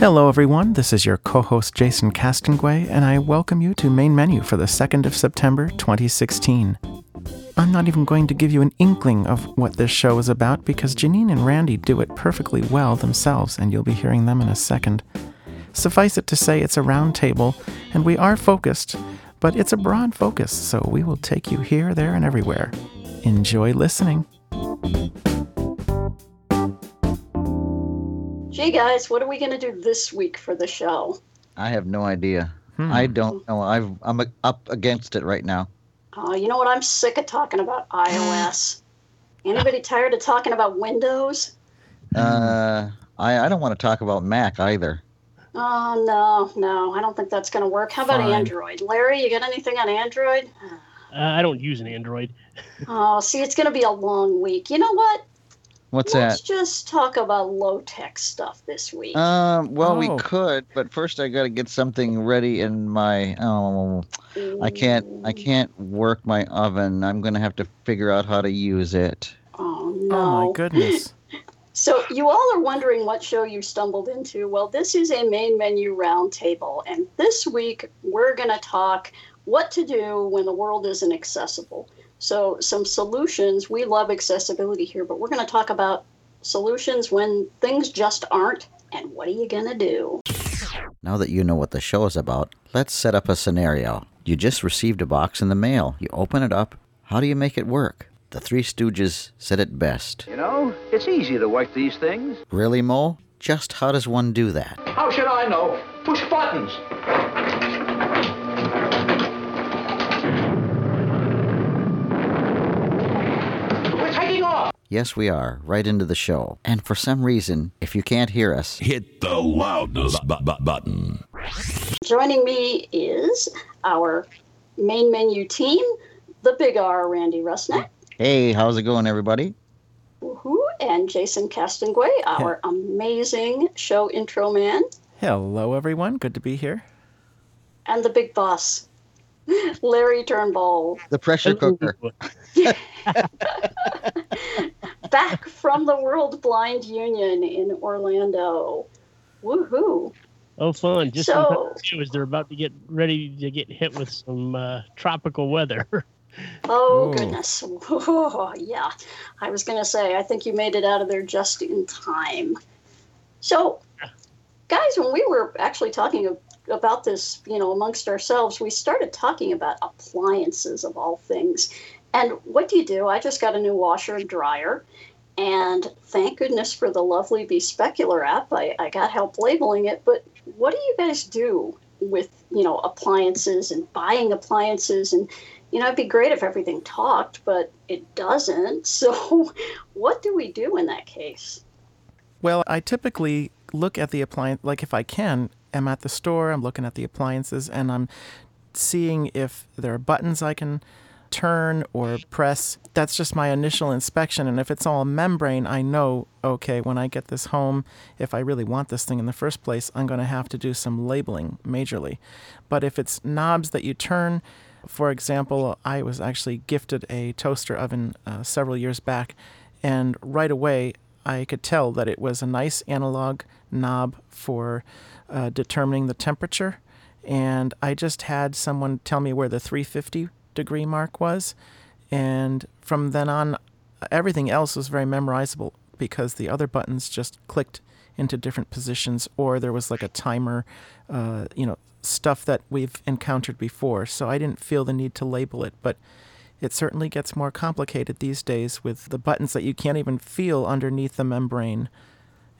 Hello, everyone. This is your co host Jason Castonguay, and I welcome you to Main Menu for the 2nd of September 2016. I'm not even going to give you an inkling of what this show is about because Janine and Randy do it perfectly well themselves, and you'll be hearing them in a second. Suffice it to say, it's a round table, and we are focused, but it's a broad focus, so we will take you here, there, and everywhere. Enjoy listening. Gee, guys, what are we going to do this week for the show? I have no idea. Hmm. I don't know. I've, I'm up against it right now. Uh, you know what? I'm sick of talking about iOS. Anybody tired of talking about Windows? Uh, I, I don't want to talk about Mac either. Oh, no, no. I don't think that's going to work. How about Fine. Android? Larry, you got anything on Android? Uh, I don't use an Android. Oh, see, it's going to be a long week. You know what? What's Let's that? just talk about low tech stuff this week. Um, well, we Oh. could, but first I got to get something ready in my. Oh, I can't. I can't work my oven. I'm gonna have to figure out how to use it. Oh, no. Oh, my goodness. So, you all are wondering what show you stumbled into. Well, this is a main menu roundtable, and this week we're going to talk what to do when the world isn't accessible. So, some solutions. We love accessibility here, but we're going to talk about solutions when things just aren't, and what are you going to do? Now that you know what the show is about, let's set up a scenario. You just received a box in the mail. You open it up. How do you make it work? The Three Stooges said it best. You know, it's easy to work these things. Really, Moe? Just how does one do that? How should I know? Push buttons. We're taking off. Yes, we are, right into the show. And for some reason, if you can't hear us, Hit the loudness bu- bu- button. Joining me is our main menu team, the Big R, Randy Rusnak. hey, how's it going, everybody? Woohoo, and Jason Castonguay, our amazing show intro man, Hello, everyone. Good to be here. and the big boss, Larry Turnbull, The pressure cooker. back from the World Blind Union in Orlando. Woohoo! Oh, fun! Just So- in too, as they're about to get ready to get hit with some uh, tropical weather. Oh Ooh. goodness, Whoa, yeah. I was gonna say, I think you made it out of there just in time. So, guys, when we were actually talking about this, you know, amongst ourselves, we started talking about appliances of all things. And what do you do? I just got a new washer and dryer. And thank goodness for the lovely BeSpecular app. I, I got help labeling it. But what do you guys do with, you know, appliances and buying appliances? And, you know, it'd be great if everything talked, but it doesn't. So what do we do in that case? Well, I typically look at the appliance, like if I can, I'm at the store, I'm looking at the appliances, and I'm seeing if there are buttons I can turn or press. That's just my initial inspection. And if it's all membrane, I know, okay, when I get this home, if I really want this thing in the first place, I'm going to have to do some labeling majorly. But if it's knobs that you turn, for example, I was actually gifted a toaster oven uh, several years back, and right away I could tell that it was a nice analog knob for uh, determining the temperature. And I just had someone tell me where the 350 degree mark was. And from then on, everything else was very memorizable because the other buttons just clicked into different positions, or there was like a timer, uh, you know, stuff that we've encountered before. So I didn't feel the need to label it, but it certainly gets more complicated these days with the buttons that you can't even feel underneath the membrane.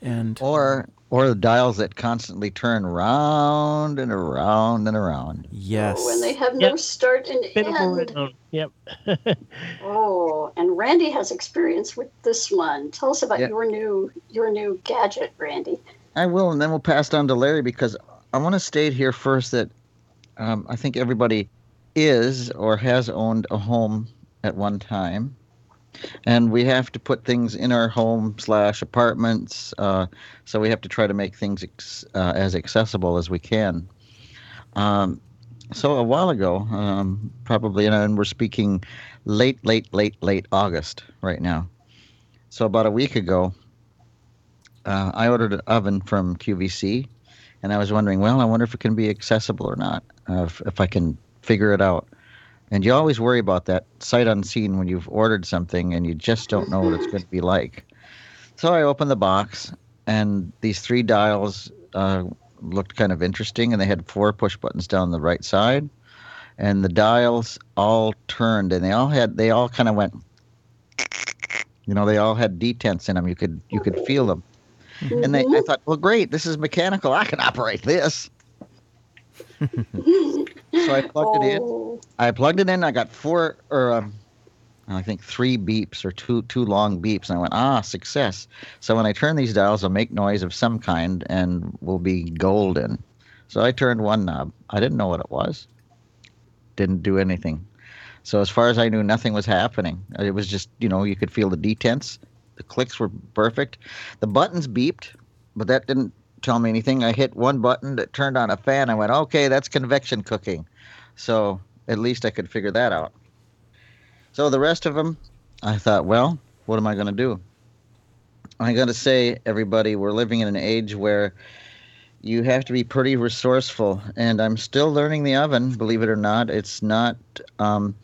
And Or or the dials that constantly turn round and around and around. yes, Oh, and they have no start and Bit end. rundown. Yep. Oh, and Randy has experience with this one. Tell us about Yeah. your new your new gadget, Randy. I will, and then we'll pass it on to Larry because I want to state here first that um, I think everybody is or has owned a home at one time, and we have to put things in our home slash apartments. Uh, so we have to try to make things ex- uh, as accessible as we can. Um, so a while ago, um, probably, and we're speaking late, late, late, late August right now. So about a week ago, uh, I ordered an oven from QVC, and I was wondering, well, I wonder if it can be accessible or not, uh, if, if I can figure it out. And you always worry about that sight unseen when you've ordered something and you just don't know what it's going to be like. So I opened the box, and these three dials uh, looked kind of interesting, and they had four push buttons down the right side, and the dials all turned, and they all had they all kind of went. You know, they all had detents in them. You could you could feel them. And they, I thought, well, great, this is mechanical. I can operate this. so I plugged it in. Oh, I plugged it in. I got four, or um, I think three beeps or two two long beeps, and I went, ah, success. So when I turn these dials, they'll make noise of some kind and will be golden. So I turned one knob. I didn't know what it was. Didn't do anything. So as far as I knew, nothing was happening. It was just, you know, you could feel the detents. The clicks were perfect. The buttons beeped, but that didn't tell me anything. I hit one button that turned on a fan. I went, okay, that's convection cooking. So at least I could figure that out. So the rest of them, I thought, well, what am I going to do? I'm going to say, everybody, we're living in an age where you have to be pretty resourceful. And I'm still learning the oven, believe it or not. It's not um,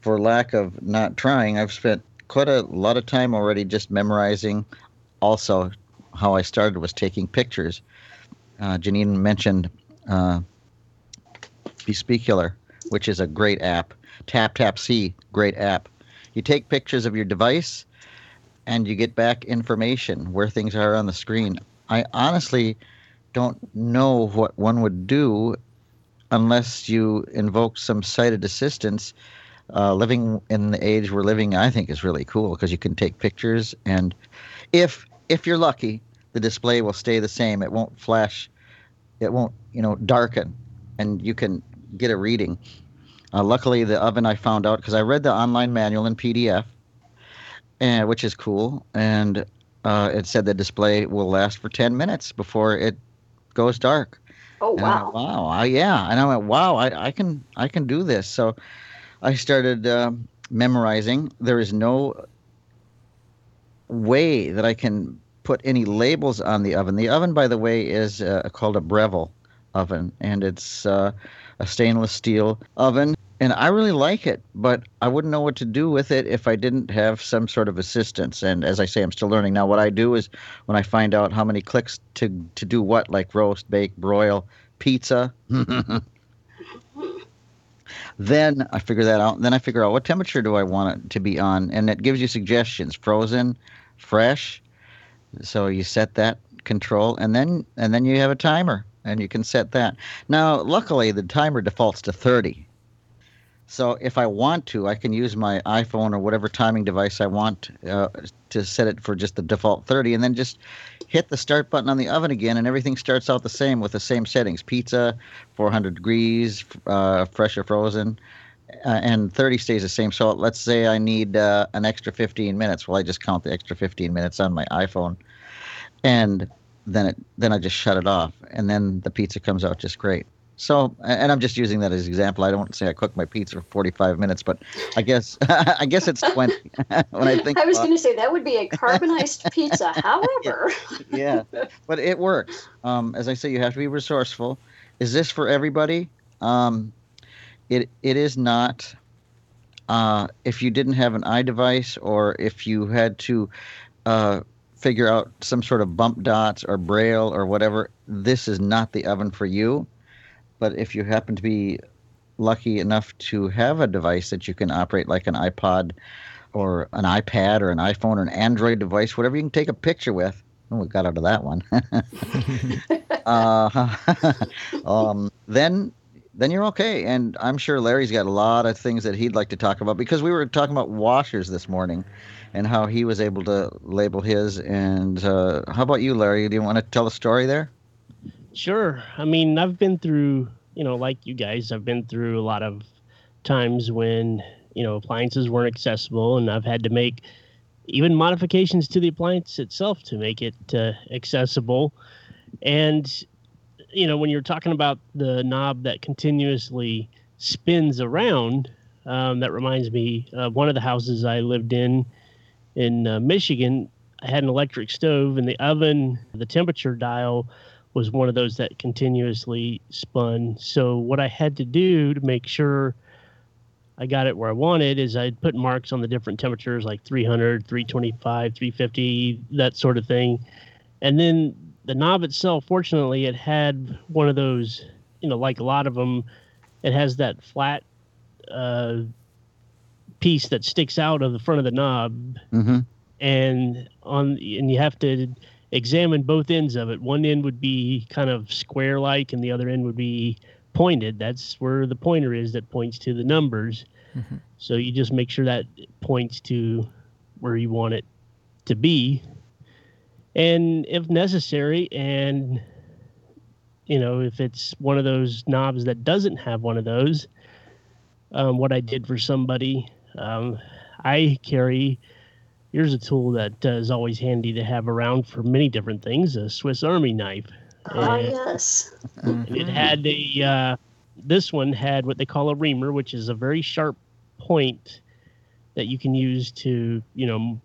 for lack of not trying. I've spent quite a lot of time already just memorizing. Also, how I started was taking pictures. Uh, Janine mentioned uh, BeSpecular, which is a great app. Tap Tap See, great app. You take pictures of your device and you get back information where things are on the screen. I honestly don't know what one would do unless you invoke some sighted assistance. Uh, living in the age we're living, I think, is really cool because you can take pictures, and if if you're lucky, the display will stay the same. It won't flash. It won't, you know, darken, and you can get a reading. Uh, luckily, the oven I found out because I read the online manual in PDF, and which is cool, and uh, it said the display will last for 10 minutes before it goes dark. oh And I wow. went, wow, I, yeah, and I went, wow, I, I can I can do this. So I started um memorizing. There is no way that I can put any labels on the oven. The oven, by the way, is uh, called a Breville oven, and it's uh, a stainless steel oven. And I really like it, but I wouldn't know what to do with it if I didn't have some sort of assistance. And as I say, I'm still learning. Now, what I do is when I find out how many clicks to, to do what, like roast, bake, broil, pizza, then I figure that out. Then I figure out what temperature do I want it to be on, and it gives you suggestions: frozen, fresh. So you set that control, and then and then you have a timer, and you can set that. Now, luckily, the timer defaults to 30. So if I want to, I can use my iPhone or whatever timing device I want uh, to set it for just the default 30, and then just hit the start button on the oven again, and everything starts out the same with the same settings: pizza, 400 degrees, uh, fresh or frozen, uh, and 30 stays the same. So let's say I need uh, an extra 15 minutes. Well, I just count the extra 15 minutes on my iPhone, and then it then I just shut it off, and then the pizza comes out just great. So, and I'm just using that as an example. I don't say I cook my pizza for 45 minutes, but I guess I guess it's 20 when I think. I was going to say that would be a carbonized pizza. However, yeah, but it works. Um, as I say, you have to be resourceful. Is this for everybody? Um, it it is not. Uh, if you didn't have an iDevice, or if you had to uh, figure out some sort of bump dots or braille or whatever, this is not the oven for you. But if you happen to be lucky enough to have a device that you can operate like an iPod or an iPad or an iPhone or an Android device, whatever you can take a picture with. Oh, we got out of that one. uh, um, then then you're okay. And I'm sure Larry's got a lot of things that he'd like to talk about because we were talking about washers this morning and how he was able to label his. And uh, how about you, Larry? Do you want to tell a story there? Sure. I mean, I've been through, you know, like you guys, I've been through a lot of times when, you know, appliances weren't accessible and I've had to make even modifications to the appliance itself to make it uh, accessible. And, you know, when you're talking about the knob that continuously spins around, um, that reminds me of one of the houses I lived in in uh, Michigan. I had an electric stove, and the oven, the temperature dial was one of those that continuously spun. So, what I had to do to make sure I got it where I wanted is I'd put marks on the different temperatures like 300, 325, 350, that sort of thing. And then the knob itself, fortunately, it had one of those, you know, like a lot of them, it has that flat uh, piece that sticks out of the front of the knob, Mm-hmm. and on and you have to examine both ends of it. One end would be kind of square like, and the other end would be pointed. That's where the pointer is that points to the numbers. Mhm. So you just make sure that points to where you want it to be. And if necessary, and you know, if it's one of those knobs that doesn't have one of those, um, what I did for somebody, um, I carry. Here's a tool that uh, is always handy to have around for many different things: a Swiss Army knife. Ah, And- yes. and it had a uh, this one had what they call a reamer which is a very sharp point that you can use to you know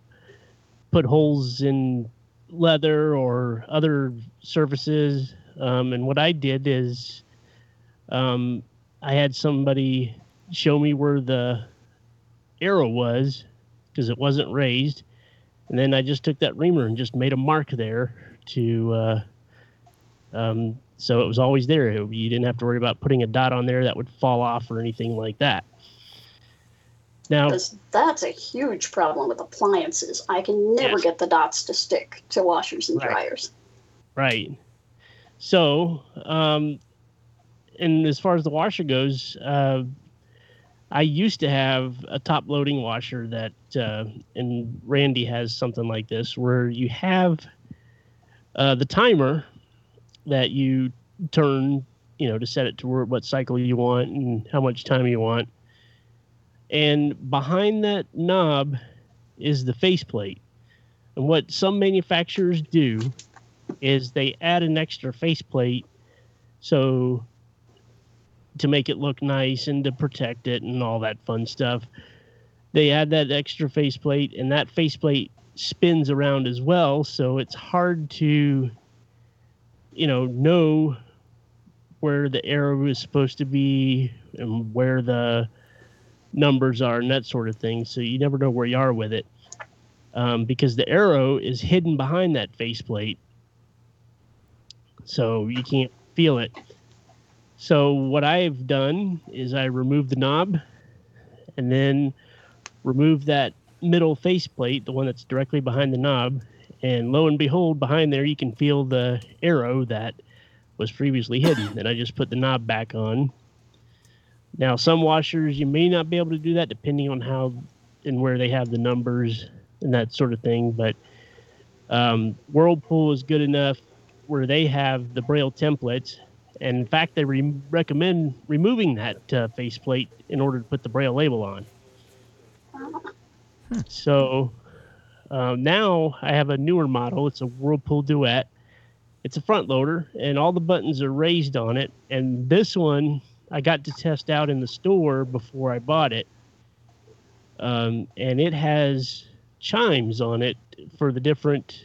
put holes in leather or other surfaces um, and what i did is um, i had somebody show me where the arrow was because it wasn't raised and then i just took that reamer and just made a mark there to uh, um, so it was always there. It- you didn't have to worry about putting a dot on there that would fall off or anything like that. Now, that's a huge problem with appliances. I can never Yes. get the dots to stick to washers and Right. dryers. right. So, um, and as far as the washer goes, uh, I used to have a top loading washer that, uh, and Randy has something like this where you have uh, the timer that you turn, you know, to set it to what cycle you want and how much time you want. And behind that knob is the faceplate. And what some manufacturers do is they add an extra faceplate so to make it look nice and to protect it and all that fun stuff. They add that extra faceplate and that faceplate spins around as well, so it's hard to you know know where the arrow is supposed to be and where the numbers are and that sort of thing. So you never know where you are with it um, because the arrow is hidden behind that faceplate, so you can't feel it. So what I've done is I removed the knob, and then remove that middle faceplate, the one that's directly behind the knob, and lo and behold, behind there you can feel the arrow that was previously hidden. And I just put the knob back on. Now, some washers you may not be able to do that depending on how and where they have the numbers and that sort of thing. But um, Whirlpool is good enough where they have the Braille templates. And in fact, they re- recommend removing that uh, faceplate in order to put the Braille label on. So uh, now I have a newer model. It's a Whirlpool Duet. It's a front loader, and all the buttons are raised on it. And this one I got to test out in the store before I bought it. Um, and it has chimes on it for the different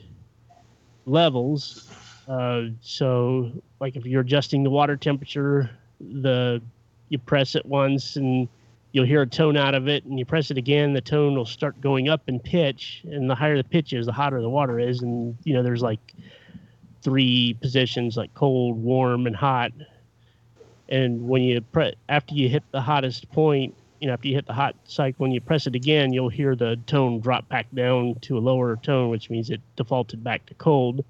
levels. Uh, so, like if you're adjusting the water temperature, the you press it once and you'll hear a tone out of it, and you press it again, the tone will start going up in pitch, and the higher the pitch is, the hotter the water is, and you know there's like three positions like cold, warm, and hot. And when you press after you hit the hottest point, you know after you hit the hot cycle, when you press it again, you'll hear the tone drop back down to a lower tone, which means it defaulted back to cold.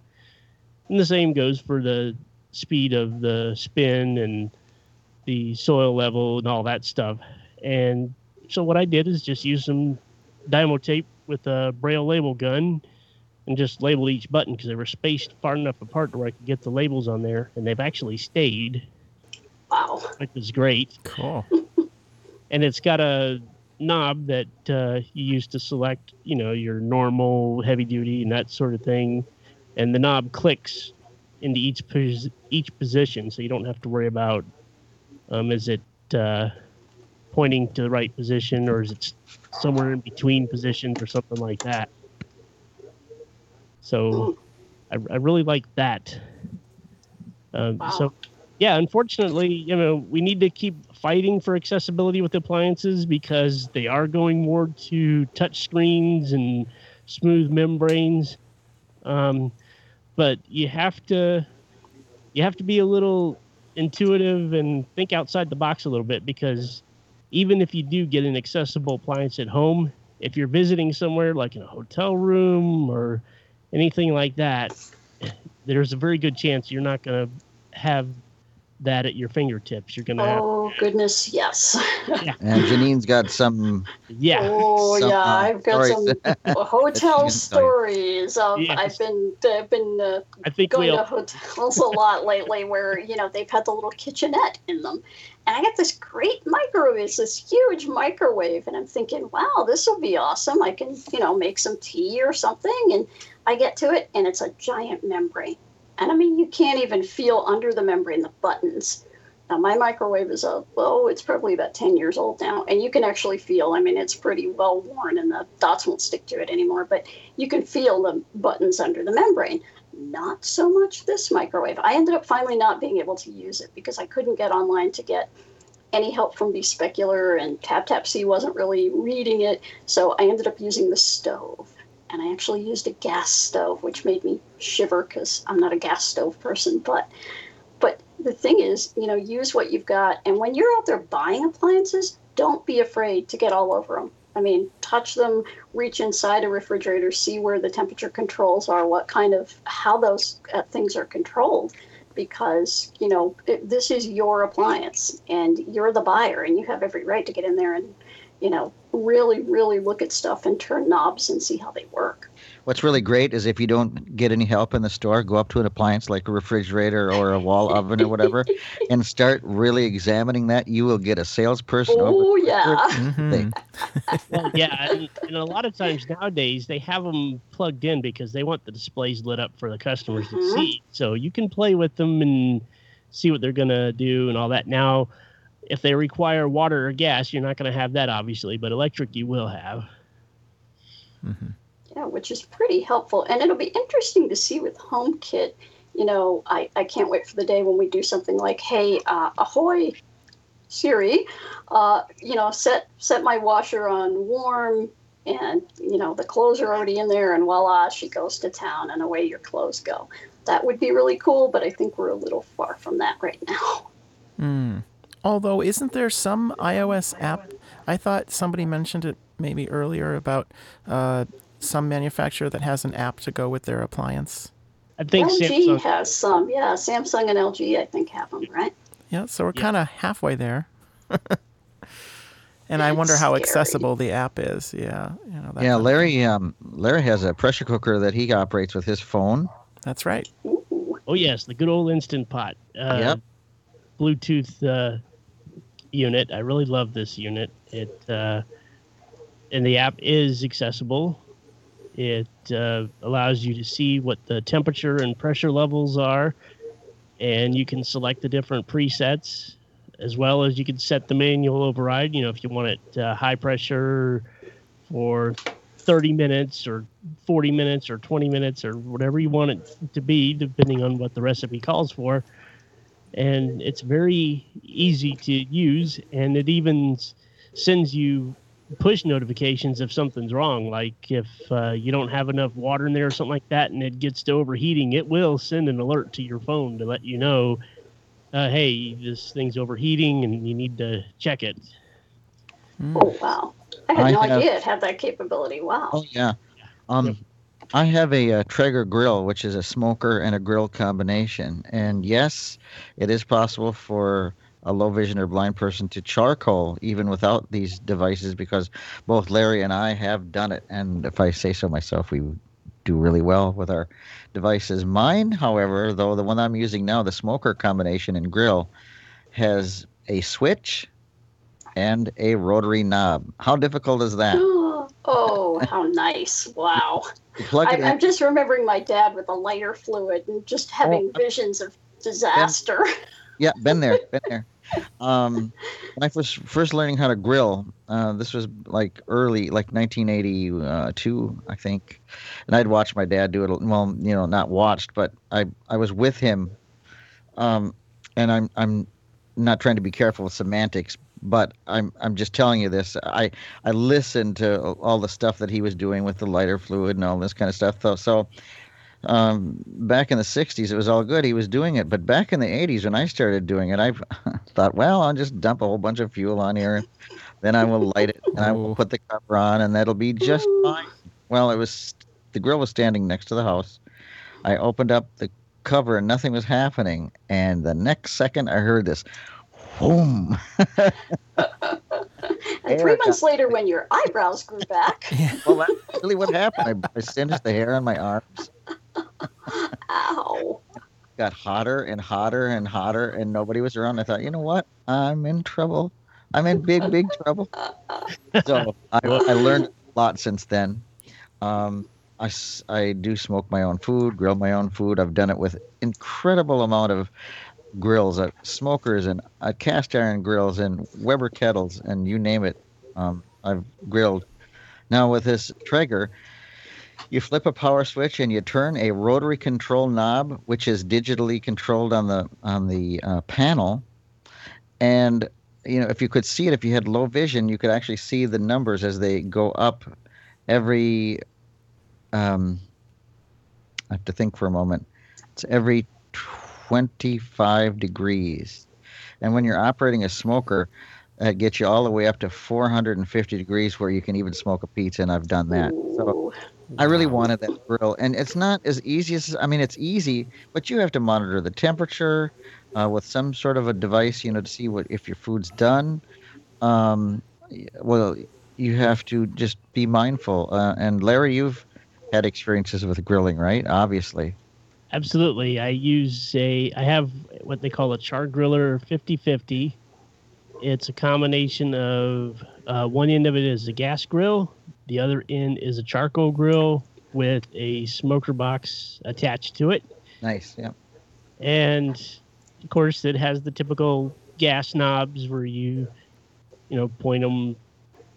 And the same goes for the speed of the spin and the soil level and all that stuff. And so what I did is just use some Dymo tape with a braille label gun and just labeled each button because they were spaced far enough apart to where I could get the labels on there, and they've actually stayed, Wow. which is great. Cool. And it's got a knob that uh, you use to select, you know, your normal, heavy duty, and that sort of thing. And the knob clicks into each pos- each position, so you don't have to worry about um, is it uh, pointing to the right position or is it somewhere in between positions or something like that. So I, I really like that. Um, Wow. So yeah, unfortunately, you know, we need to keep fighting for accessibility with appliances because they are going more to touch screens and smooth membranes. Um, but you have to you have to be a little intuitive and think outside the box a little bit because even if you do get an accessible appliance at home, if you're visiting somewhere like in a hotel room or anything like that, there's a very good chance you're not going to have that at your fingertips. You're going to have Oh goodness, yes. And Janine's got some. yeah. Oh some, yeah, uh, I've got stories. some hotel That's gonna tell stories. Of, Yes. I've been I've been uh, I think we going to hotels a lot lately where you know they've had the little kitchenette in them and i got this great microwave it's this huge microwave and i'm thinking wow this will be awesome i can you know make some tea or something and i get to it and it's a giant membrane and i mean you can't even feel under the membrane the buttons now my microwave is a oh it's probably about 10 years old now and you can actually feel i mean it's pretty well worn and the dots won't stick to it anymore but you can feel the buttons under the membrane not so much this microwave. I ended up finally not being able to use it because I couldn't get online to get any help from the Specular and TapTapSee wasn't really reading it. So I ended up using the stove. And I actually used a gas stove, which made me shiver because I'm not a gas stove person. But but the thing is, you know, use what you've got. And when you're out there buying appliances, don't be afraid to get all over them. I mean, touch them, reach inside a refrigerator, see where the temperature controls are, what kind of, how those uh, things are controlled. Because, you know, it, this is your appliance and you're the buyer and you have every right to get in there and, you know, really, really look at stuff and turn knobs and see how they work. What's really great is if you don't get any help in the store, go up to an appliance like a refrigerator or a wall oven or whatever, and start really examining that. You will get a salesperson. Oh, over yeah. Mhm. well, yeah, and, and a lot of times nowadays they have them plugged in because they want the displays lit up for the customers Mhm. to see. So you can play with them and see what they're gonna do and all that. Now, if they require water or gas, you're not gonna have that obviously, but electric you will have. Mhm. Yeah, which is pretty helpful. And it'll be interesting to see with HomeKit. You know, I, I can't wait for the day when we do something like, hey, uh, ahoy, Siri, uh, you know, set set my washer on warm, and you know the clothes are already in there, and voila, she goes to town, and away your clothes go. That would be really cool, but I think we're a little far from that right now. Mm. Although, isn't there some iOS app? I thought somebody mentioned it maybe earlier about uh, some manufacturer that has an app to go with their appliance. I think LG Samsung has some, yeah. Samsung and LG, I think, have them, right? Yeah, so we're Yeah. kind of halfway there. and I wonder how scary. accessible the app is. Yeah, you know. That Yeah, Larry. Um, Larry has a pressure cooker that he operates with his phone. That's right. Ooh. Oh yes, the good old Instant Pot. Uh, Yep. Bluetooth uh, unit. I really love this unit. It uh, and the app is accessible. It uh, allows you to see what the temperature and pressure levels are, and you can select the different presets, as well as you can set the manual override. You know, if you want it uh, high pressure for 30 minutes or 40 minutes or 20 minutes or whatever you want it to be, depending on what the recipe calls for. And it's very easy to use, and it even sends you push notifications if something's wrong. Like if uh, you don't have enough water in there or something like that, and it gets to overheating, it will send an alert to your phone to let you know, uh, hey, this thing's overheating and you need to check it. Oh, wow. I had I no have- idea it had that capability. Wow. Oh yeah. Um, I have a, uh Traeger grill, which is a smoker and a grill combination, and yes, it is possible for a low vision or blind person to charcoal even without these devices because both Larry and I have done it. And if I say so myself, we do really well with our devices. Mine, however, though the one I'm using now, the smoker combination and grill, has a switch and a rotary knob. How difficult is that? oh, how nice. Wow. I. I'm just remembering my dad with a lighter fluid and just having Oh. visions of disaster. Yeah, been there, been there. Um, when I was first learning how to grill, uh, this was like early, like 1982, I think, and I'd watched my dad do it. Well, you know, not watched, but I I was with him, um, and I'm I'm not trying to be careful with semantics, but I'm I'm just telling you this. I I listened to all the stuff that he was doing with the lighter fluid and all this kind of stuff. So, so um, back in the 60s, it was all good. He was doing it. But back in the 80s, when I started doing it, I thought, well, I'll just dump a whole bunch of fuel on here. and Then I will light it and I will Oh. put the cover on, and that'll be just fine. Well, it was the grill was standing next to the house. I opened up the cover and nothing was happening. And the next second, I heard this boom. and three months later, when your eyebrows grew back, well, that's really what happened. I, I singed the hair on my arms. ow. got hotter and hotter and hotter, and nobody was around. I thought, you know what? I'm in trouble. I'm in big, big trouble. So I, I learned a lot since then. Um, I, I do smoke my own food, grill my own food. I've done it with incredible amount of grills, uh, smokers, and uh, cast iron grills, and Weber kettles, and you name it. Um, I've grilled. Now with this Traeger, you flip a power switch and you turn a rotary control knob, which is digitally controlled on the on the uh, panel. And you know, if you could see it, if you had low vision, you could actually see the numbers as they go up every. Um, I have to think for a moment. It's every 25 degrees, and when you're operating a smoker, it gets you all the way up to 450 degrees, where you can even smoke a pizza. And I've done that. So I really wanted that grill, and it's not as easy as I mean, it's easy, but you have to monitor the temperature uh, with some sort of a device, you know, to see what if your food's done. Um, well, you have to just be mindful. Uh, and Larry, you've had experiences with grilling, right? Obviously. Absolutely. I use a, I have what they call a char griller 5050. It's a combination of uh, one end of it is a gas grill, the other end is a charcoal grill with a smoker box attached to it. Nice. Yeah. And of course, it has the typical gas knobs where you, you know, point them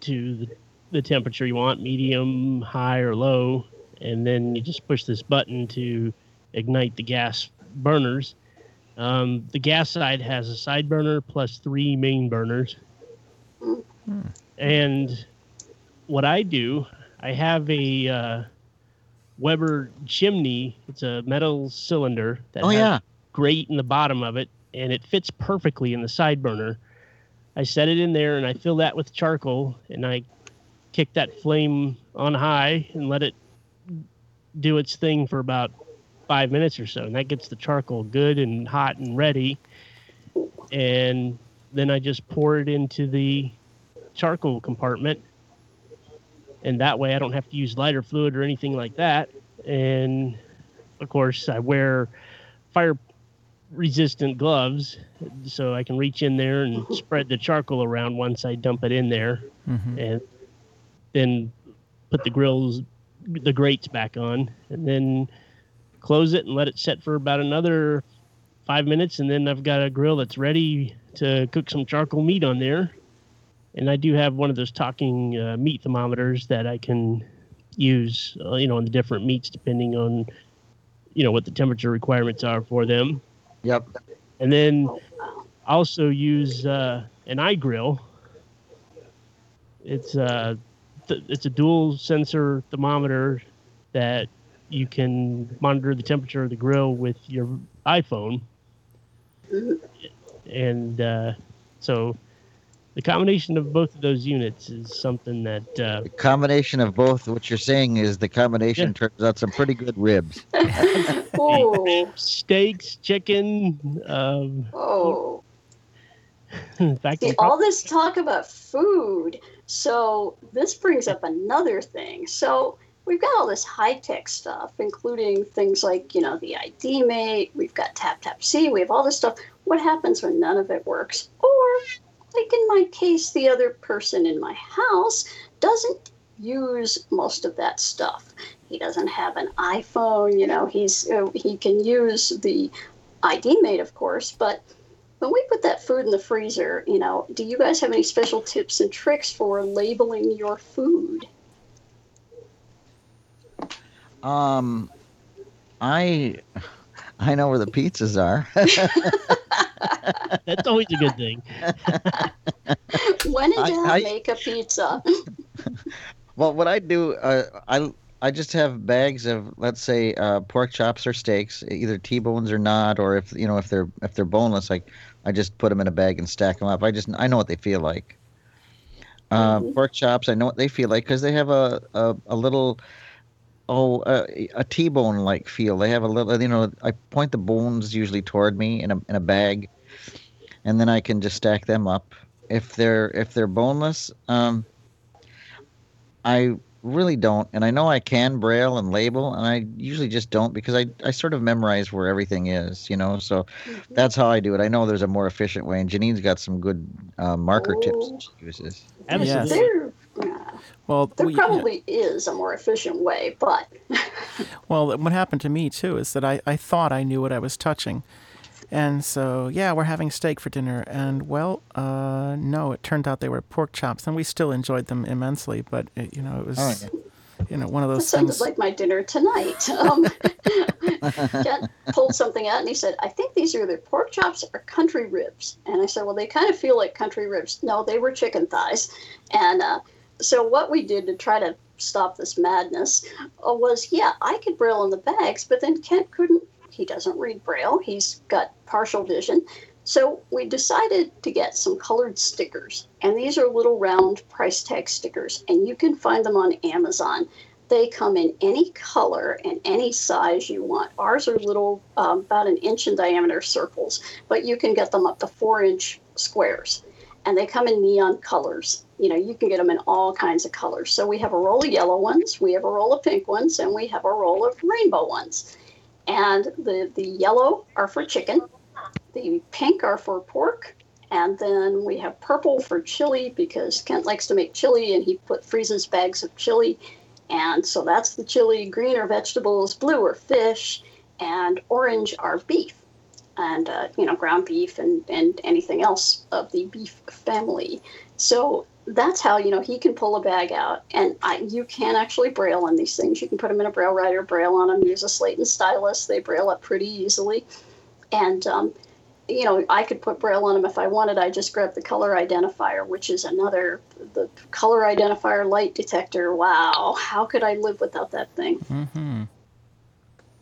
to the, the temperature you want, medium, high, or low. And then you just push this button to ignite the gas burners. Um, the gas side has a side burner plus three main burners. And what I do, I have a uh, Weber chimney. It's a metal cylinder that Oh has yeah. grate in the bottom of it, and it fits perfectly in the side burner. I set it in there and I fill that with charcoal, and I kick that flame on high and let it do its thing for about five minutes or so, and that gets the charcoal good and hot and ready. And then I just pour it into the charcoal compartment, and that way I don't have to use lighter fluid or anything like that. And of course, I wear fire resistant gloves so I can reach in there and spread the charcoal around once I dump it in there Mhm. and then put the grills the grates back on and then close it and let it set for about another five minutes and then I've got a grill that's ready to cook some charcoal meat on there and I do have one of those talking uh, meat thermometers that I can use uh, you know on the different meats depending on you know what the temperature requirements are for them Yep. and then also use uh, an iGrill. It's uh, th- it's a dual sensor thermometer that you can monitor the temperature of the grill with your iPhone, and uh, so the combination of both of those units is something that uh, The combination of both. What you're saying is the combination Yeah. turns out some pretty good ribs. Ooh. steaks, chicken, um, Oh. In fact, See, they all this talk about food. So this brings up another thing. So we've got all this high tech stuff, including things like, you know, the ID mate, we've got TapTapSee, we have all this stuff. What happens when none of it works? Or, like in my case, the other person in my house doesn't use most of that stuff. He doesn't have an iPhone, you know, he's uh, he can use the ID mate, of course, but when we put that food in the freezer, you know, do you guys have any special tips and tricks for labeling your food? Um, I I know where the pizzas are. that's always a good thing. When in I- doubt, I- make a pizza. well, what I do, uh, I I just have bags of let's say uh, pork chops or steaks, either T-bones or not, or if you know if they're if they're boneless, like I just put them in a bag and stack them up. I just I know what they feel like. Uh, Mhm. Pork chops, I know what they feel like because they have a a, a little oh a, a T-bone like feel. They have a little you know I point the bones usually toward me in a in a bag, and then I can just stack them up. If they're if they're boneless, um, I really don't, and I know I can braille and label, and I usually just don't because I I sort of memorize where everything is, you know. So that's how I do it. I know there's a more efficient way, and Janine's got some good uh, marker tips Oh. that she uses. Absolutely. there, yeah, Well, there we- probably is a more efficient way, but Well, what happened to me too is that I, I thought I knew what I was touching. And so, yeah, we're having steak for dinner. And, well, uh, no, it turned out they were pork chops. And we still enjoyed them immensely. But, it, you know, it was, Oh, yeah. you know, one of that those sounded things. like my dinner tonight. Um, Ken pulled something out and he said, I think these are either pork chops or country ribs. And I said, Well, they kind of feel like country ribs. No, they were chicken thighs. And uh, so, what we did to try to stop this madness uh, was, yeah, I could braille on the bags, but then Kent couldn't. He doesn't read braille, he's got partial vision. So, we decided to get some colored stickers. And these are little round price tag stickers, and you can find them on Amazon. They come in any color and any size you want. Ours are little, um, about an inch in diameter circles, but you can get them up to four inch squares. And they come in neon colors. You know, you can get them in all kinds of colors. So we have a roll of yellow ones, we have a roll of pink ones, and we have a roll of rainbow ones. And the, the yellow are for chicken, the pink are for pork, and then we have purple for chili because Kent likes to make chili and he put freezes bags of chili. And so that's the chili. Green are vegetables, blue are fish, and orange are beef. And, uh, you know, ground beef and, and anything else of the beef family. So that's how, you know, he can pull a bag out. And I, you can actually braille on these things. You can put them in a braille writer, braille on them, use a slate and stylus. They braille up pretty easily. And, um, you know, I could put braille on them if I wanted. I just grabbed the color identifier, which is another the color identifier light detector. Wow, how could I live without that thing? hmm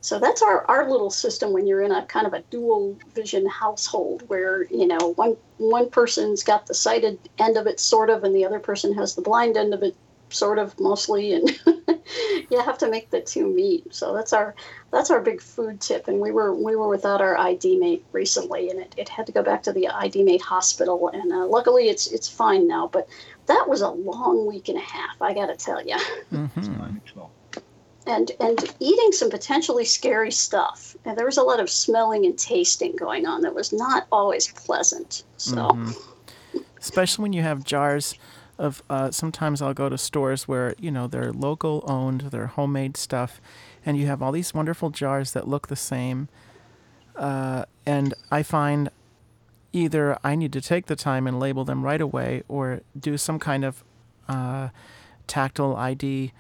So that's our, our little system when you're in a kind of a dual vision household where, you know, one one person's got the sighted end of it sort of and the other person has the blind end of it sort of mostly and you have to make the two meet. So that's our that's our big food tip and we were we were without our ID mate recently and it, it had to go back to the ID mate hospital and uh, luckily it's it's fine now but that was a long week and a half I got to tell you hmm and and eating some potentially scary stuff. And there was a lot of smelling and tasting going on that was not always pleasant. So Mhm. Especially when you have jars of. Uh, sometimes I'll go to stores where you know they're local owned, they're homemade stuff, and you have all these wonderful jars that look the same. Uh, and I find either I need to take the time and label them right away, or do some kind of uh, tactile ID,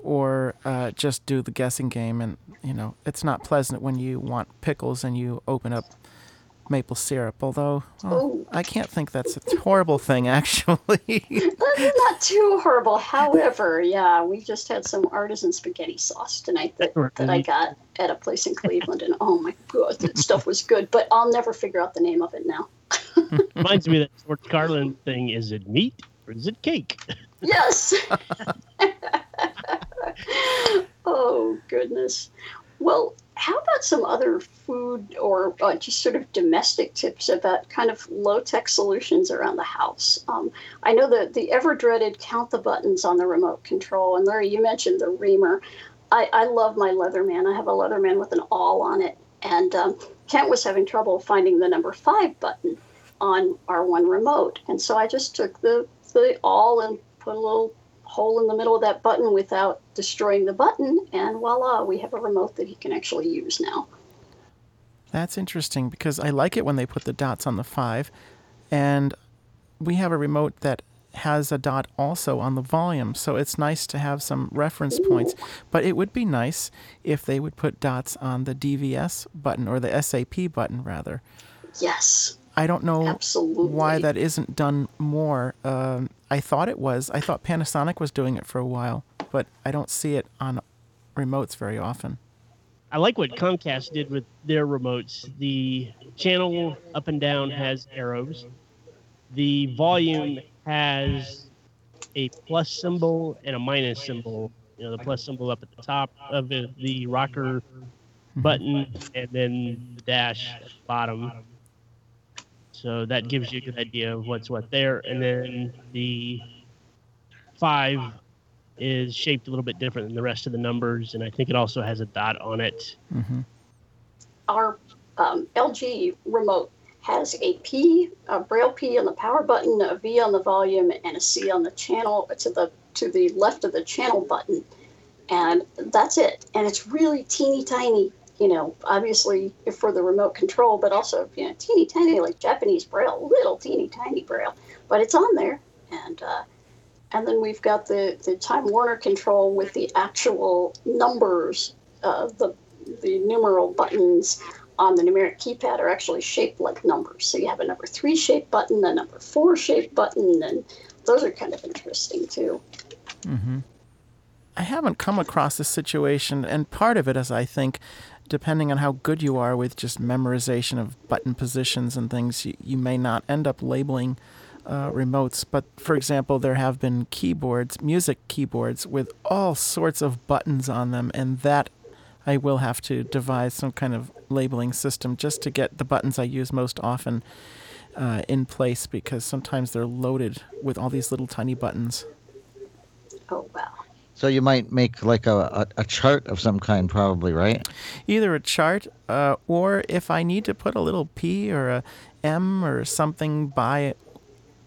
or uh, just do the guessing game. And you know, it's not pleasant when you want pickles and you open up maple syrup. Although well, Oh. I can't think that's a horrible thing, actually. that's not too horrible. However, yeah, we just had some artisan spaghetti sauce tonight that, that I got at a place in Cleveland, and oh my god, that stuff was good. But I'll never figure out the name of it now. Reminds me of that George Carlin thing. Is it meat or is it cake? Yes. oh goodness. Well, how about some other food or uh, just sort of domestic tips about kind of low tech solutions around the house? Um, I know that the ever dreaded count the buttons on the remote control, and Larry, you mentioned the reamer. I, I love my Leatherman. I have a Leatherman with an awl on it, and um, Kent was having trouble finding the number five button on our one remote, and so I just took the the awl and put a little hole in the middle of that button without destroying the button, and voila, we have a remote that he can actually use now. That's interesting because I like it when they put the dots on the five, and we have a remote that has a dot also on the volume, so it's nice to have some reference points. But it would be nice if they would put dots on the DVS button or the SAP button, rather. Yes. I don't know Absolutely. why that isn't done more. Um, I thought it was. I thought Panasonic was doing it for a while, but I don't see it on remotes very often. I like what Comcast did with their remotes. The channel up and down has arrows. The volume has a plus symbol and a minus symbol. You know, the plus symbol up at the top of the, the rocker button, and then the dash at the bottom. So that gives you a good idea of what's what there. And then the five is shaped a little bit different than the rest of the numbers, and I think it also has a dot on it. hmm Our um, LG remote has a P, a braille P on the power button, a V on the volume, and a C on the channel to the to the left of the channel button, and that's it. And it's really teeny tiny. You know, obviously for the remote control, but also you know teeny tiny like Japanese braille, little teeny tiny braille. But it's on there, and uh, and then we've got the the Time Warner control with the actual numbers, uh, the the numeral buttons on the numeric keypad are actually shaped like numbers. So you have a number three shaped button, a number four shaped button, and those are kind of interesting too. Mm-hmm. I haven't come across this situation, and part of it is, I think, depending on how good you are with just memorization of button positions and things, you, you may not end up labeling uh, remotes. But for example, there have been keyboards, music keyboards, with all sorts of buttons on them, and that I will have to devise some kind of labeling system just to get the buttons I use most often uh, in place because sometimes they're loaded with all these little tiny buttons. Oh wow. So you might make like a, a, a chart of some kind, probably, right? either a chart uh, or if I need to put a little P or a M or something by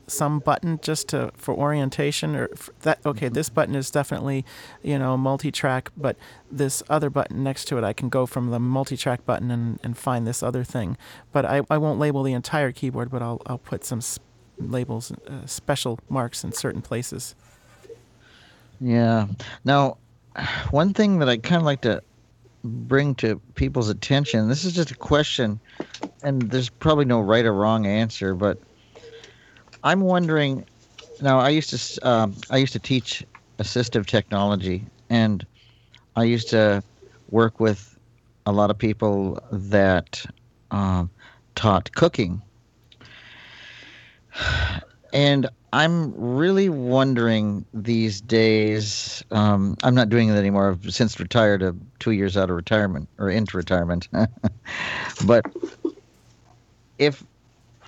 some button just to for orientation or that okay this button is definitely you know multi-track but this other button next to it I can go from the multi-track button and, and find this other thing but I, I won't label the entire keyboard but I'll, I'll put some s- labels uh, special marks in certain places Yeah. Now, one thing that I kind of like to bring to people's attention this is just a question, and there's probably no right or wrong answer, but I'm wondering. Now, I used to um, I used to teach assistive technology, and I used to work with a lot of people that um, taught cooking. And I'm really wondering these days. Um, I'm not doing it anymore. I've since retired, uh, two years out of retirement or into retirement. but if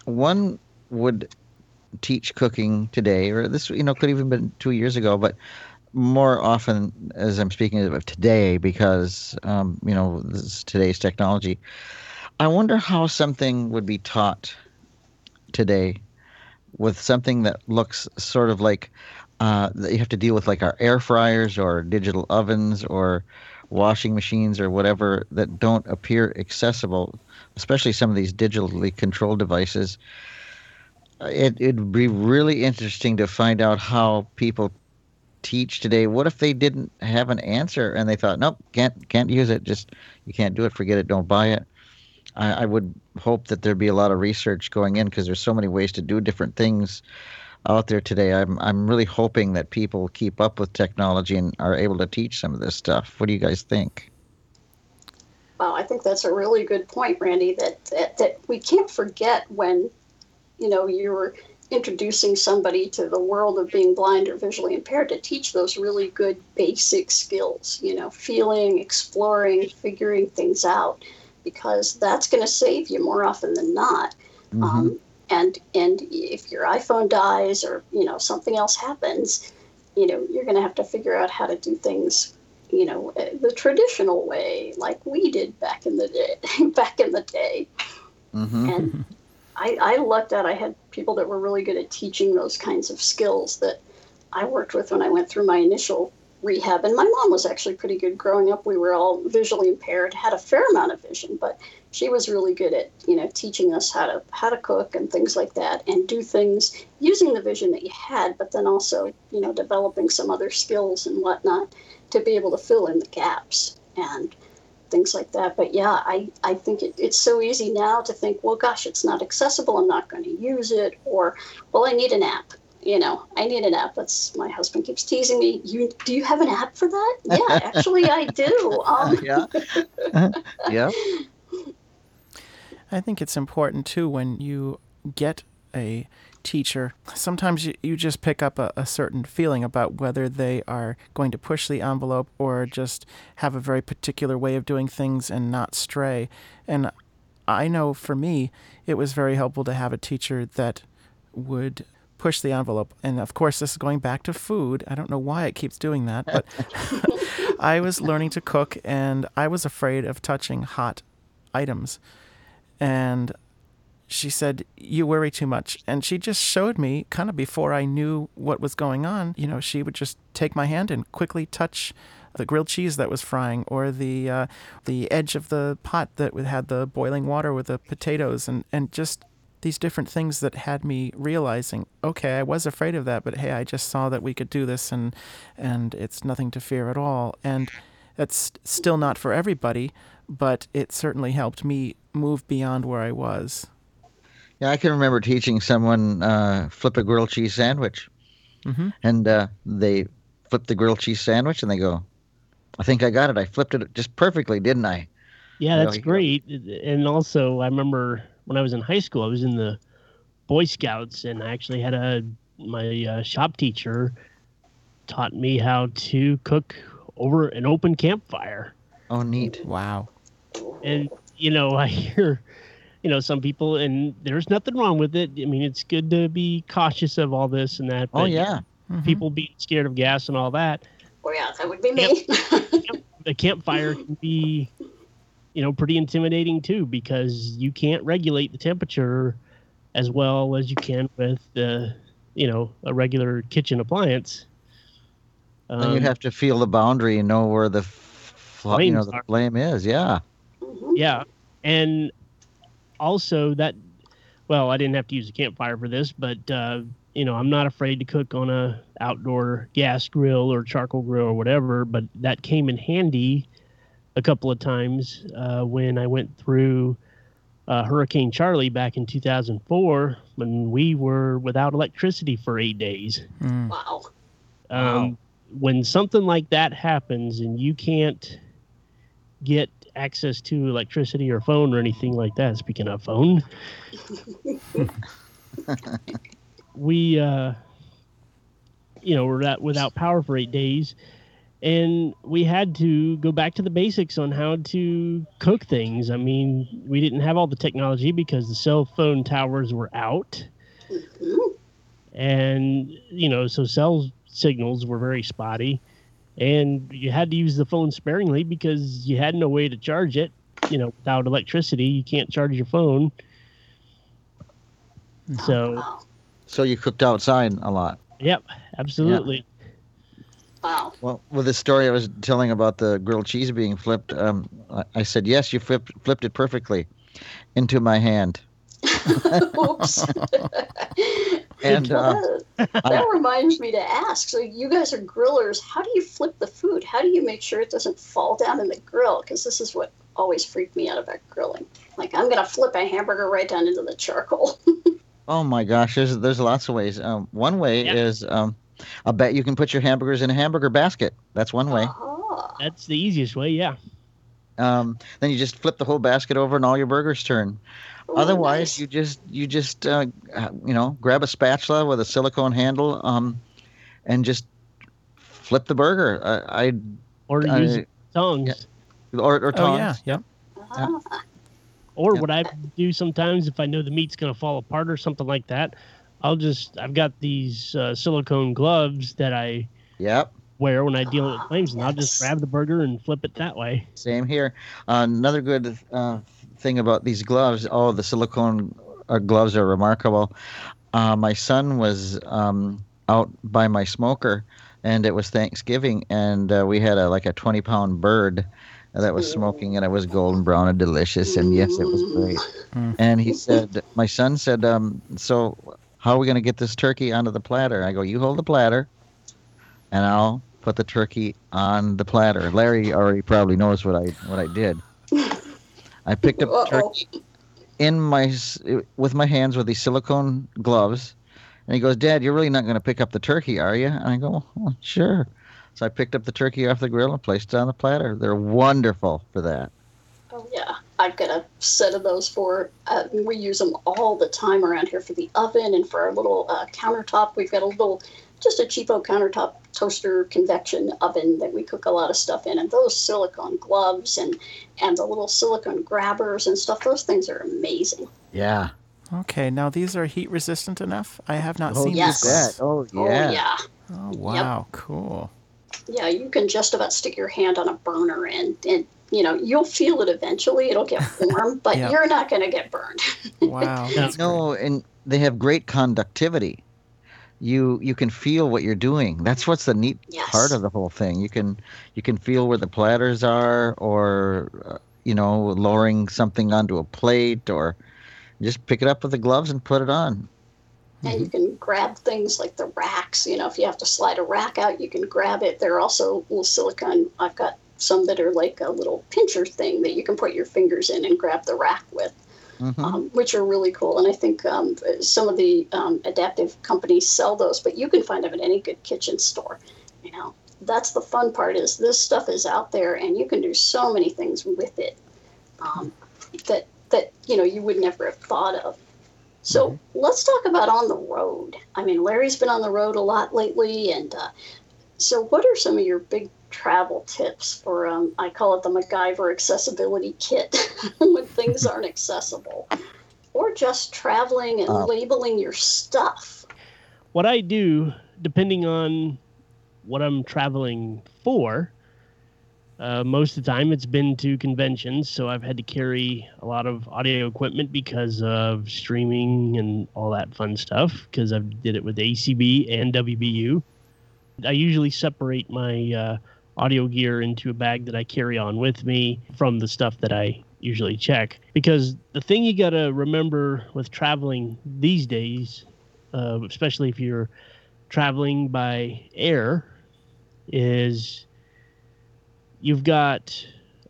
one would teach cooking today, or this, you know, could even been two years ago, but more often as I'm speaking of today, because um, you know today's technology. I wonder how something would be taught today with something that looks sort of like uh, that you have to deal with like our air fryers or digital ovens or washing machines or whatever that don't appear accessible, especially some of these digitally controlled devices. It it'd be really interesting to find out how people teach today. What if they didn't have an answer and they thought, nope, can't can't use it. Just you can't do it. Forget it. Don't buy it. I, I would hope that there'd be a lot of research going in because there's so many ways to do different things out there today. I'm I'm really hoping that people keep up with technology and are able to teach some of this stuff. What do you guys think? Wow, I think that's a really good point, Randy. That that, that we can't forget when, you know, you're introducing somebody to the world of being blind or visually impaired to teach those really good basic skills, you know, feeling, exploring, figuring things out, because that's going to save you more often than not. Mhm. Um, and and if your iPhone dies or you know something else happens, you know you're going to have to figure out how to do things, you know, uh, the traditional way, like we did back in the day. back in the day, Mhm. and I, I lucked out. I had people that were really good at teaching those kinds of skills that I worked with when I went through my initial rehab. And my mom was actually pretty good growing up. We were all visually impaired, had a fair amount of vision, but she was really good at you know teaching us how to how to cook and things like that, and do things using the vision that you had, but then also you know developing some other skills and whatnot to be able to fill in the gaps and things like that. But yeah, I, I think it, it's so easy now to think, well, gosh, it's not accessible. I'm not going to use it. Or, well, I need an app. You know, I need an app. That's my husband keeps teasing me. You do you have an app for that? Yeah, actually, I do. Um, yeah. yeah. I think it's important too when you get a teacher. Sometimes you, you just pick up a, a certain feeling about whether they are going to push the envelope or just have a very particular way of doing things and not stray. And I know for me, it was very helpful to have a teacher that would push the envelope. And of course, this is going back to food. I don't know why it keeps doing that, but I was learning to cook and I was afraid of touching hot items. And she said, You worry too much. And she just showed me, kind of before I knew what was going on, you know, she would just take my hand and quickly touch the grilled cheese that was frying or the uh, the edge of the pot that had the boiling water with the potatoes and, and just these different things that had me realizing, okay, I was afraid of that, but hey, I just saw that we could do this and and it's nothing to fear at all. And that's still not for everybody, but it certainly helped me move beyond where I was. Yeah, I can remember teaching someone uh, flip a grilled cheese sandwich, hmm and uh, they flip the grilled cheese sandwich, and they go, "I think I got it. I flipped it just perfectly, didn't I?" Yeah, Yeah, that's you go. great. And also, I remember when I was in high school, I was in the Boy Scouts, and I actually had a my uh, shop teacher taught me how to cook over an open campfire. Oh, neat. Wow. And you know, I hear, you know, some people, and there's nothing wrong with it. I mean, it's good to be cautious of all this and that. Oh, but yeah. Mhm. people being scared of gas and all that. well, yeah, that would be me. the campfire can be you know pretty intimidating too because you can't regulate the temperature as well as you can with the you know a regular kitchen appliance Then you Um, have to feel the boundary and know where the f- fl- you know the are. flame is. Yeah. Mhm. yeah and also that well i didn't have to use a campfire for this but uh you know i'm not afraid to cook on a outdoor gas grill or charcoal grill or whatever but that came in handy a couple of times uh, when i went through uh, hurricane Charley back in 2004 when we were without electricity for eight days Mm. Wow. um, when something like that happens and you can't get access to electricity or phone or anything like that speaking of phone we uh you know we're at, without power for eight days and we had to go back to the basics on how to cook things. I mean we didn't have all the technology because the cell phone towers were out. And you know so cell signals were very spotty. And you had to use the phone sparingly because you had no way to charge it you know without electricity. You can't charge your phone. So So you cooked outside a lot. yep absolutely Wow. Well, with the story I was telling about the grilled cheese being flipped, um, I, I said, "Yes, you flipped flipped it perfectly into my hand." Oops. And uh, that, that reminds me to ask. So you guys are grillers. How do you flip the food? How do you make sure it doesn't fall down in the grill? Because this is what always freaked me out about grilling. Like I'm gonna flip a hamburger right down into the charcoal. oh my gosh, there's there's lots of ways. Um, one way Yeah. is um, I bet you can put your hamburgers in a hamburger basket. That's one way. Ah, that's the easiest way yeah Um, then you just flip the whole basket over and all your burgers turn. Ooh, Otherwise, nice. you just you just uh, you know grab a spatula with a silicone handle um, and just flip the burger. I, I Or I- use tongs. or or Oh tongs. yeah, yep. Ah, Or Yeah. what I do sometimes if I know the meat's going to fall apart or something like that, I'll just I've got these uh, silicone gloves that I Yep. wear when I deal with flames, and I'll just grab the burger and flip it that way. Same here. Uh, another good uh, thing about these gloves. Oh, the silicone uh, gloves are remarkable. Uh, my son was um, out by my smoker, and it was Thanksgiving, and uh, we had a like a twenty pound bird that was smoking, and it was golden brown and delicious, and yes, it was great. Mm. And he said, my son said, um, so how are we going to get this turkey onto the platter? I go, you hold the platter, and I'll put the turkey on the platter. Larry already probably knows what I what I did. I picked up the Uh-oh. turkey in my with my hands with these silicone gloves, and he goes, "Dad, you're really not going to pick up the turkey, are you?" And I go, well, "Sure." So I picked up the turkey off the grill and placed it on the platter. They're wonderful for that. Oh yeah, I've got a set of those for. Uh, we use them all the time around here for the oven and for our little uh, countertop. We've got a little, just a cheapo countertop toaster convection oven that we cook a lot of stuff in. And those silicone gloves and and the little silicone grabbers and stuff. Those things are amazing. Yeah. Okay, now these are heat resistant enough. I have not Oh, seen yes. these. that. Oh Oh yeah. yeah, Oh wow, cool. yeah. You can just about stick your hand on a burner and and. You know, you'll feel it eventually. It'll get warm, but Yeah. you're not going to get burned. Wow. Yeah. great. No, and they have great conductivity. You you can feel what you're doing. That's what's the neat Yes. part of the whole thing. You can you can feel where the platters are, or uh, you know, lowering something onto a plate, or just pick it up with the gloves and put it on. and you can grab things like the racks. You know, if you have to slide a rack out, you can grab it. There are also little silicone. I've got some that are like a little pincher thing that you can put your fingers in and grab the rack with, Mhm. um, which are really cool. And I think um, some of the um, adaptive companies sell those, but you can find them at any good kitchen store. You know, that's the fun part is this stuff is out there, and you can do so many things with it um, that that you know you would never have thought of. So let's talk about on the road. I mean, Larry's been on the road a lot lately, and uh, so what are some of your big travel tips for? Um, I call it the MacGyver accessibility kit when things aren't accessible, or just traveling and Uh, labeling your stuff. What I do, depending on what I'm traveling for, uh, most of the time it's been to conventions, so I've had to carry a lot of audio equipment because of streaming and all that fun stuff. Because I did it with ACB and WBU. I usually separate my uh, audio gear into a bag that I carry on with me from the stuff that I usually check. Because the thing you got to remember with traveling these days, uh, especially if you're traveling by air, is you've got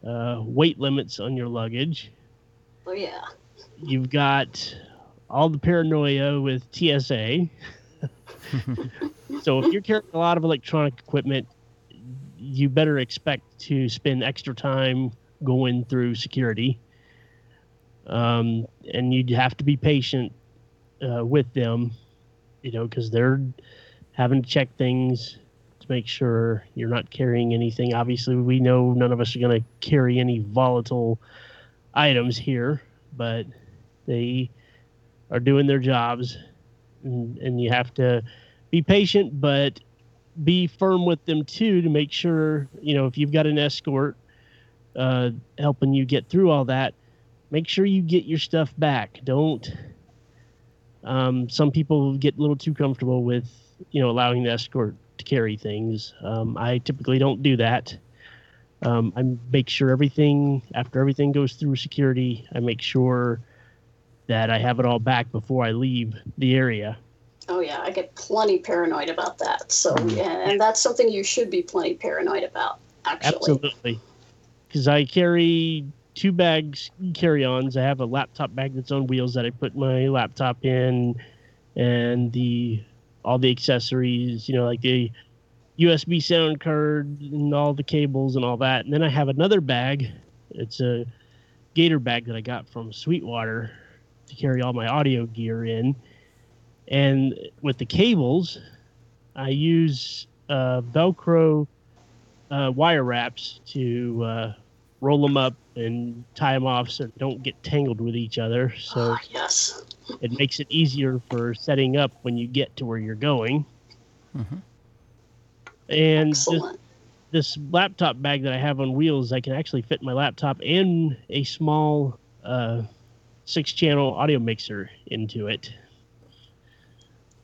uh, weight limits on your luggage. Oh yeah, You've got all the paranoia with TSA. so if you're carrying a lot of electronic equipment, you better expect to spend extra time going through security. Um, and you'd have to be patient uh, with them, you know, because they're having to check things to make sure you're not carrying anything. Obviously, we know none of us are going to carry any volatile items here, but they are doing their jobs, and, and you have to be patient, but be firm with them too to make sure you know if you've got an escort uh, helping you get through all that. Make sure you get your stuff back. Don't. Um, some people get a little too comfortable with you know allowing the escort to carry things. Um, I typically don't do that. Um, I make sure everything after everything goes through security. I make sure that I have it all back before I leave the area. Oh yeah. I get plenty paranoid about that. So mm-hmm. yeah, and that's something you should be plenty paranoid about. Actually, Absolutely. Because I carry two bags carry-ons. I have a laptop bag that's on wheels that I put my laptop in, and the all the accessories. You know, like the USB sound card and all the cables and all that. And then I have another bag. It's a Gator bag that I got from Sweetwater to carry all my audio gear in. And with the cables, I use uh, Velcro uh, wire wraps to uh, roll them up and tie them off so they don't get tangled with each other. So Ah, yes. it makes it easier for setting up when you get to where you're going. Mhm. And this, Excellent. this laptop bag that I have on wheels, I can actually fit my laptop and a small uh, six channel audio mixer into it.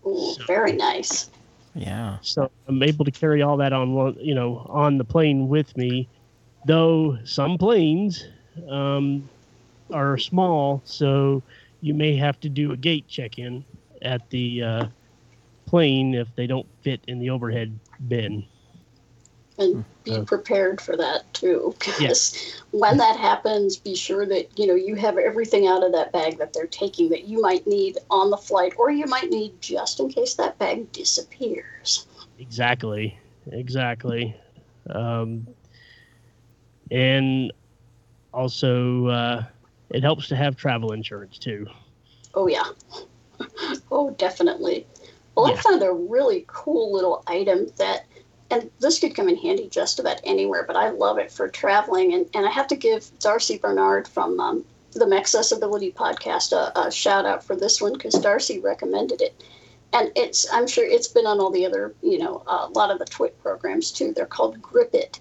Ooh, very nice. Yeah. So I'm able to carry all that on one, you know, on the plane with me. Though some planes um, are small, so you may have to do a gate check-in at the uh, plane if they don't fit in the overhead bin. And be Uh, prepared for that too because when that happens be sure that you know you have everything out of that bag that they're taking that you might need on the flight or you might need just in case that bag disappears. Exactly, exactly. Um, and also, uh, it helps to have travel insurance too. oh yeah. Oh definitely. Well i found a really cool little item that and this could come in handy just about anywhere but i love it for traveling. And, and i have to give darcy bernard from um, the accessibility podcast a, a shout out for this one because darcy recommended it. And it's i'm sure it's been on all the other you know a lot of the twit programs too. They're called Grid-It.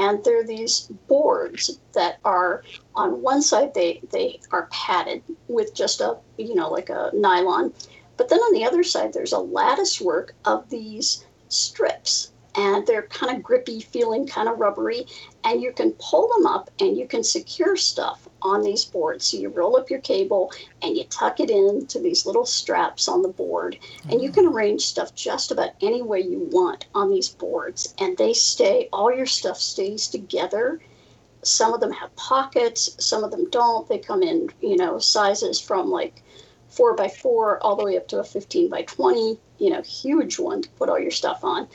And they're these boards that are on one side they they are padded with just a you know like a nylon but then on the other side there's a lattice work of these strips and they're kind of grippy feeling kind of rubbery and you can pull them up and you can secure stuff on these boards. So you roll up your cable and you tuck it into these little straps on the board and you mm-hmm. can arrange stuff just about any way you want on these boards and they stay all your stuff stays together. Some of them have pockets some of them don't. They come in you know sizes from like four by four all the way up to a 15 by 20 you know huge one to put all your stuff on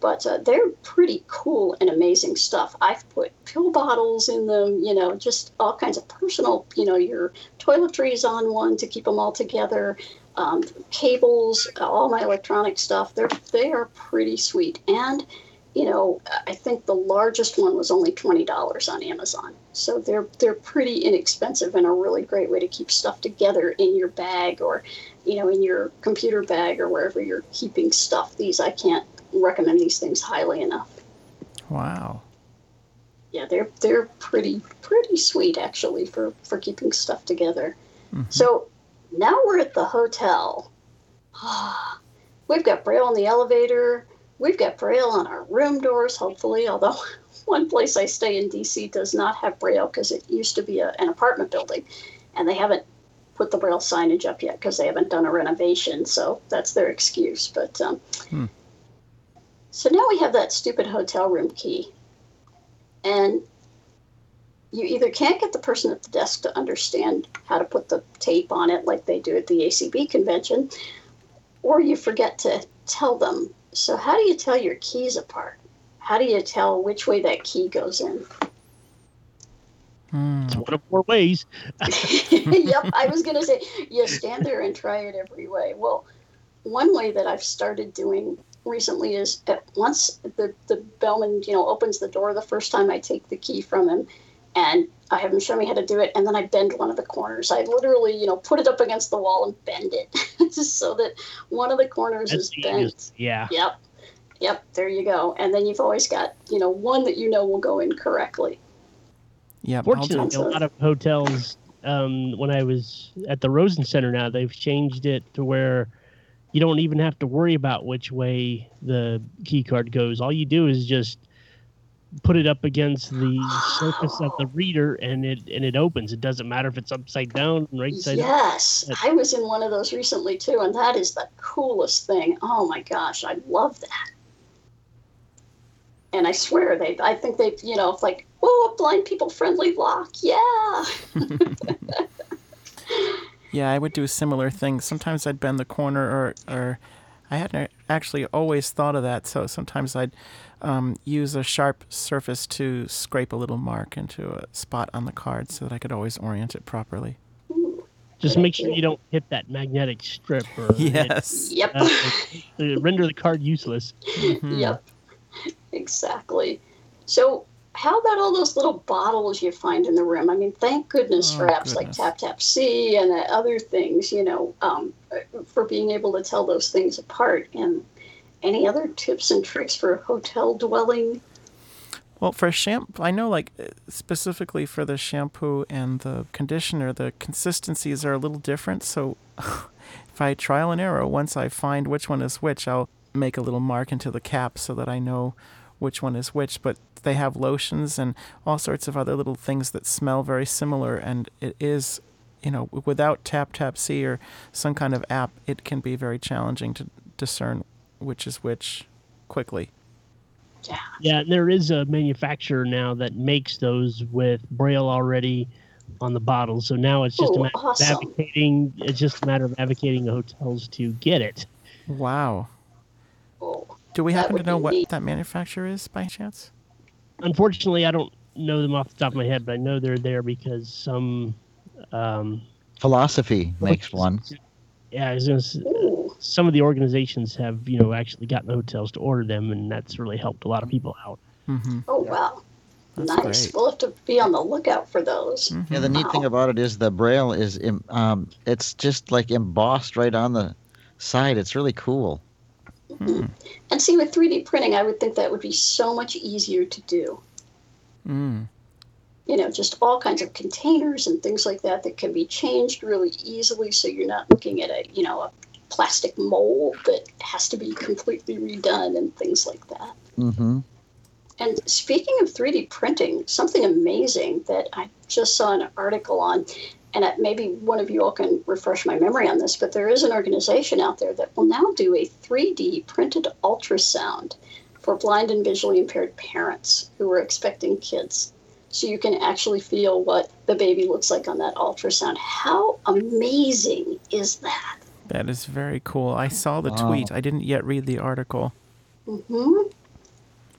but uh, they're pretty cool and amazing stuff. I've put pill bottles in them you know just all kinds of personal you know your toiletries on one to keep them all together um, cables all my electronic stuff. They're they are pretty sweet. And you know i think the largest one was only $20 on amazon. So they're they're pretty inexpensive and a really great way to keep stuff together in your bag or you know in your computer bag or wherever you're keeping stuff. These i can't recommend these things highly enough. Wow. yeah they're they're pretty pretty sweet actually for for keeping stuff together. So now we're at the hotel. We've got braille in the elevator. We've got braille on our room doors hopefully although one place i stay in dc does not have braille because it used to be a, an apartment building and they haven't put the braille signage up yet because they haven't done a renovation so that's their excuse but um, Hmm. So now we have that stupid hotel room key and you either can't get the person at the desk to understand how to put the tape on it like they do at the ACB convention, or you forget to tell them. So, how do you tell your keys apart? How do you tell which way that key goes in? Hmm. It's one of four ways. yep, I was going to say, you stand there and try it every way. Well, one way that I've started doing recently is that once the, the bellman, you know, opens the door the first time I take the key from him and I have him show me how to do it, and then I bend one of the corners. I literally, you know, put it up against the wall and bend it just so that one of the corners That's is the bent. Yeah. Yep. Yep, there you go. And then you've always got, you know, one that you know will go in correctly. yeah Fortunately, a lot of hotels, um, when I was at the Rosen Center now, they've changed it to where you don't even have to worry about which way the key card goes. All you do is just put it up against the surface of the reader and it and it opens. It doesn't matter if it's upside down, right side up. Yes, Yes. I was in one of those recently too, and that is the coolest thing. Oh my gosh, I love that. And I swear they, I think they, you know, like, oh, a blind people friendly lock, yeah. Yeah, I would do a similar thing. Sometimes I'd bend the corner, or, or I hadn't actually always thought of that. So sometimes I'd um, use a sharp surface to scrape a little mark into a spot on the card so that I could always orient it properly. Just make sure you don't hit that magnetic strip or hit, Yes. Yep. uh, render the card useless. Mhm. Yep. Exactly. So, how about all those little bottles you find in the room? I mean, thank goodness for Oh, apps like. TapTapSee and uh, other things, you know, um, for being able to tell those things apart. And any other tips and tricks for hotel dwelling? Well, for shampoo, I know like uh, specifically for the shampoo and the conditioner, the consistencies are a little different. So if I trial and error, once I find which one is which, I'll make a little mark into the cap so that I know which one is which. But they have lotions and all sorts of other little things that smell very similar. And it is, you know, without TapTapSee or some kind of app, it can be very challenging to discern which is which quickly. Yeah. Yeah, and there is a manufacturer now that makes those with braille already on the bottle. So now it's just a matter awesome. of advocating. It's just a matter of advocating the hotels to get it. Wow. Oh, Do we happen to know what neat. that manufacturer is by chance? Unfortunately, I don't know them off the top of my head, but I know they're there because some. Um, Philosophy makes one. yeah, I was gonna s- ooh, some of the organizations have you know actually gotten the hotels to order them, and that's really helped a lot of people out. Mm-hmm. oh wow. That's nice. great. We'll have to be on the lookout for those. Yeah, the neat thing about it is the braille is um, it's just like embossed right on the side. It's really cool. And see, with 3D printing, I would think that would be so much easier to do. Mm. You know, just all kinds of containers and things like that that can be changed really easily so you're not looking at a, you know, a plastic mold that has to be completely redone and things like that. Mm-hmm. And speaking of 3D printing, something amazing that I just saw an article on, and maybe one of you all can refresh my memory on this, but there is an organization out there that will now do a 3D printed ultrasound for blind and visually impaired parents who are expecting kids. So you can actually feel what the baby looks like on that ultrasound. How amazing is that? That is very cool. I saw the Wow. tweet. I didn't yet read the article. hmm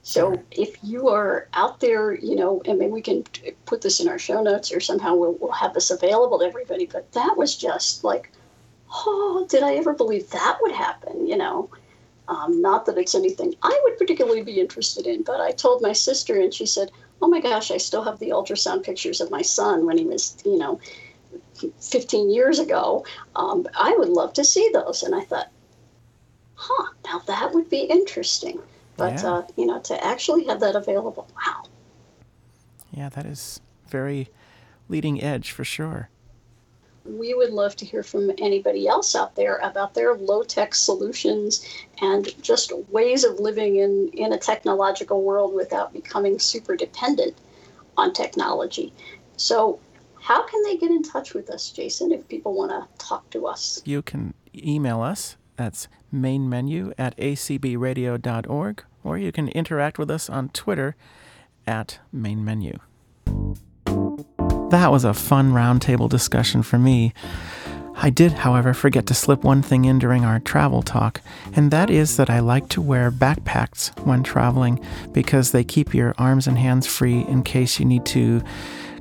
So if you are out there, you know, and maybe we can put this in our show notes or somehow we'll, we'll have this available to everybody. But that was just like, oh, did I ever believe that would happen? You know, um, not that it's anything I would particularly be interested in, but I told my sister and she said, oh my gosh, I still have the ultrasound pictures of my son when he was, you know, 15 years ago. Um, I would love to see those. And I thought, huh, now that would be interesting. But, Yeah. uh, you know, to actually have that available, wow. Yeah, that is very leading edge for sure. We would love to hear from anybody else out there about their low tech solutions and just ways of living in, in a technological world without becoming super dependent on technology. So, how can they get in touch with us, Jason, if people want to talk to us? You can email us. That's main menu at acbradio.org, or you can interact with us on Twitter at main menu. That was a fun roundtable discussion for me. I did, however, forget to slip one thing in during our travel talk, and that is that I like to wear backpacks when traveling because they keep your arms and hands free in case you need to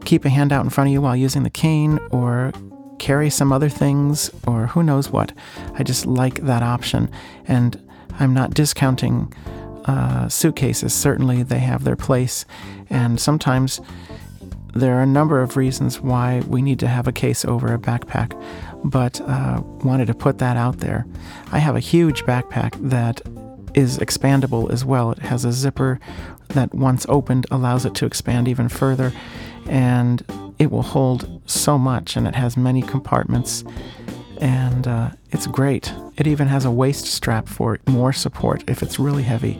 keep a hand out in front of you while using the cane or carry some other things or who knows what. I just like that option, and I'm not discounting uh, suitcases. Certainly, they have their place, and sometimes there are a number of reasons why we need to have a case over a backpack, but uh, wanted to put that out there. I have a huge backpack that is expandable as well. It has a zipper that, once opened, allows it to expand even further, and it will hold so much, and it has many compartments, and uh, it's great. It even has a waist strap for more support if it's really heavy.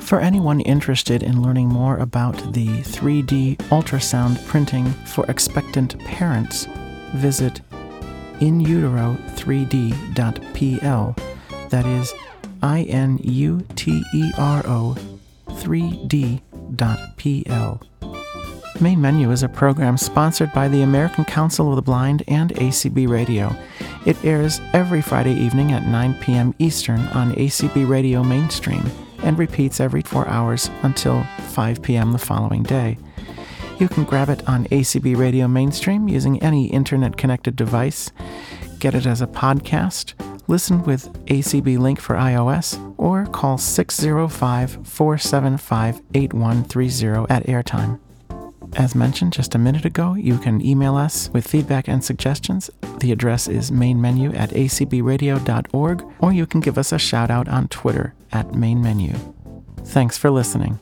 For anyone interested in learning more about the 3D ultrasound printing for expectant parents, visit inutero3d.pl. That is I N U T E R O 3D.pl. Main Menu is a program sponsored by the American Council of the Blind and ACB Radio. It airs every Friday evening at 9 p.m. Eastern on ACB Radio Mainstream and repeats every four hours until 5 p.m. the following day. You can grab it on ACB Radio Mainstream using any internet connected device, get it as a podcast, listen with ACB Link for iOS, or call 605 475 8130 at airtime. As mentioned just a minute ago, you can email us with feedback and suggestions. The address is mainmenu at acbradio.org, or you can give us a shout out on Twitter at mainmenu. Thanks for listening.